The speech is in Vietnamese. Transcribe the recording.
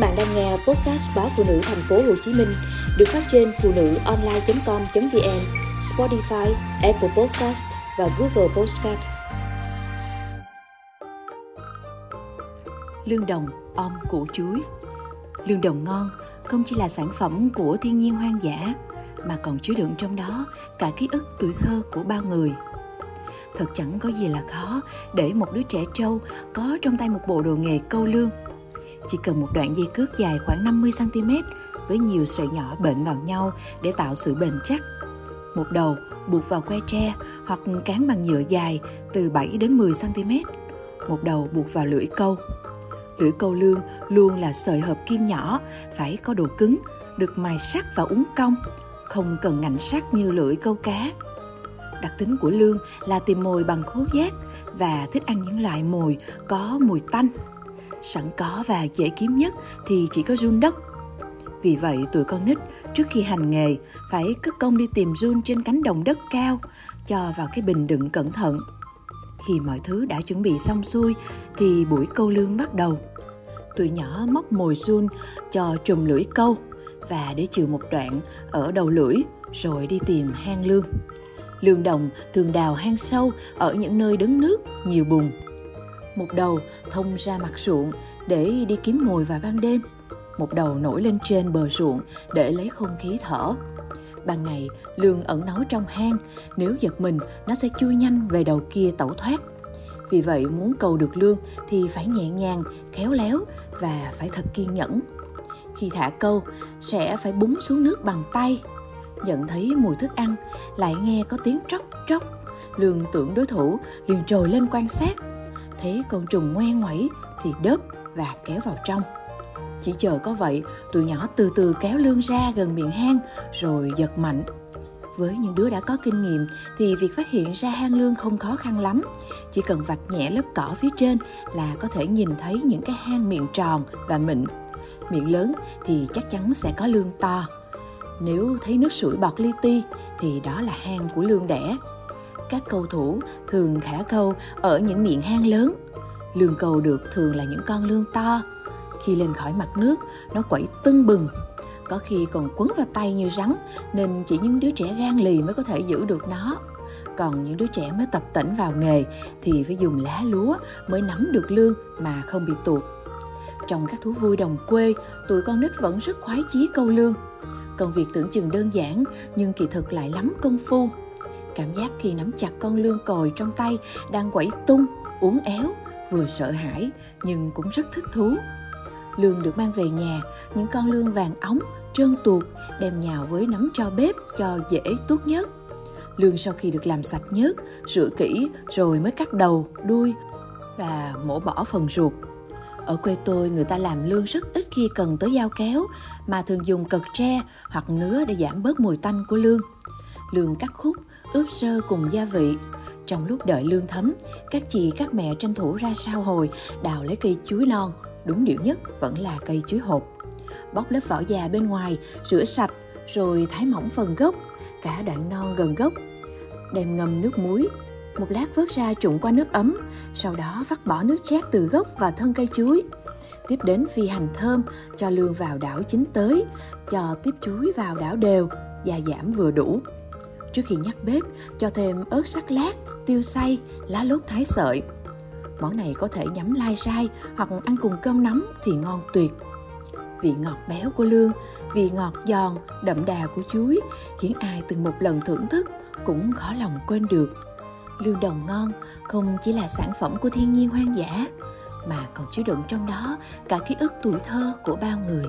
bạn đang nghe podcast báo phụ nữ thành phố Hồ Chí Minh được phát trên phụ nữ online.com.vn, Spotify, Apple Podcast và Google Podcast. Lương đồng om củ chuối Lương đồng ngon không chỉ là sản phẩm của thiên nhiên hoang dã mà còn chứa đựng trong đó cả ký ức tuổi thơ của bao người. Thật chẳng có gì là khó để một đứa trẻ trâu có trong tay một bộ đồ nghề câu lương chỉ cần một đoạn dây cước dài khoảng 50cm với nhiều sợi nhỏ bệnh vào nhau để tạo sự bền chắc. Một đầu buộc vào que tre hoặc cán bằng nhựa dài từ 7 đến 10cm. Một đầu buộc vào lưỡi câu. Lưỡi câu lương luôn là sợi hợp kim nhỏ, phải có độ cứng, được mài sắc và uốn cong, không cần ngạnh sắc như lưỡi câu cá. Đặc tính của lương là tìm mồi bằng khứu giác và thích ăn những loại mồi có mùi tanh sẵn có và dễ kiếm nhất thì chỉ có run đất. Vì vậy tụi con nít trước khi hành nghề phải cất công đi tìm run trên cánh đồng đất cao, cho vào cái bình đựng cẩn thận. Khi mọi thứ đã chuẩn bị xong xuôi thì buổi câu lương bắt đầu. Tụi nhỏ móc mồi run cho trùm lưỡi câu và để chừa một đoạn ở đầu lưỡi rồi đi tìm hang lương. Lương đồng thường đào hang sâu ở những nơi đứng nước, nhiều bùn một đầu thông ra mặt ruộng để đi kiếm mồi vào ban đêm. Một đầu nổi lên trên bờ ruộng để lấy không khí thở. Ban ngày, lương ẩn náu trong hang. Nếu giật mình, nó sẽ chui nhanh về đầu kia tẩu thoát. Vì vậy, muốn cầu được lương thì phải nhẹ nhàng, khéo léo và phải thật kiên nhẫn. Khi thả câu, sẽ phải búng xuống nước bằng tay. Nhận thấy mùi thức ăn, lại nghe có tiếng tróc tróc. Lương tưởng đối thủ liền trồi lên quan sát thấy con trùng ngoe ngoẩy thì đớp và kéo vào trong. Chỉ chờ có vậy, tụi nhỏ từ từ kéo lương ra gần miệng hang rồi giật mạnh. Với những đứa đã có kinh nghiệm thì việc phát hiện ra hang lương không khó khăn lắm. Chỉ cần vạch nhẹ lớp cỏ phía trên là có thể nhìn thấy những cái hang miệng tròn và mịn. Miệng lớn thì chắc chắn sẽ có lương to. Nếu thấy nước sủi bọt li ti thì đó là hang của lương đẻ các cầu thủ thường thả câu ở những miệng hang lớn. Lương câu được thường là những con lương to. Khi lên khỏi mặt nước, nó quẩy tưng bừng. Có khi còn quấn vào tay như rắn, nên chỉ những đứa trẻ gan lì mới có thể giữ được nó. Còn những đứa trẻ mới tập tỉnh vào nghề thì phải dùng lá lúa mới nắm được lương mà không bị tuột. Trong các thú vui đồng quê, tụi con nít vẫn rất khoái chí câu lương. Công việc tưởng chừng đơn giản nhưng kỳ thực lại lắm công phu Cảm giác khi nắm chặt con lương còi trong tay đang quẩy tung, uốn éo, vừa sợ hãi nhưng cũng rất thích thú. Lương được mang về nhà, những con lương vàng óng, trơn tuột, đem nhào với nắm cho bếp cho dễ tốt nhất Lương sau khi được làm sạch nhớt, rửa kỹ rồi mới cắt đầu, đuôi và mổ bỏ phần ruột. Ở quê tôi người ta làm lương rất ít khi cần tới dao kéo mà thường dùng cật tre hoặc nứa để giảm bớt mùi tanh của lương. Lương cắt khúc ướp sơ cùng gia vị. Trong lúc đợi lương thấm, các chị các mẹ tranh thủ ra sao hồi đào lấy cây chuối non, đúng điệu nhất vẫn là cây chuối hột. Bóc lớp vỏ già bên ngoài, rửa sạch, rồi thái mỏng phần gốc, cả đoạn non gần gốc. Đem ngâm nước muối, một lát vớt ra trụng qua nước ấm, sau đó vắt bỏ nước chát từ gốc và thân cây chuối. Tiếp đến phi hành thơm, cho lương vào đảo chín tới, cho tiếp chuối vào đảo đều, gia giảm vừa đủ. Trước khi nhắc bếp, cho thêm ớt sắc lát, tiêu xay, lá lốt thái sợi. Món này có thể nhắm lai rai hoặc ăn cùng cơm nấm thì ngon tuyệt. Vị ngọt béo của lương, vị ngọt giòn, đậm đà của chuối khiến ai từng một lần thưởng thức cũng khó lòng quên được. Lương đồng ngon không chỉ là sản phẩm của thiên nhiên hoang dã mà còn chứa đựng trong đó cả ký ức tuổi thơ của bao người.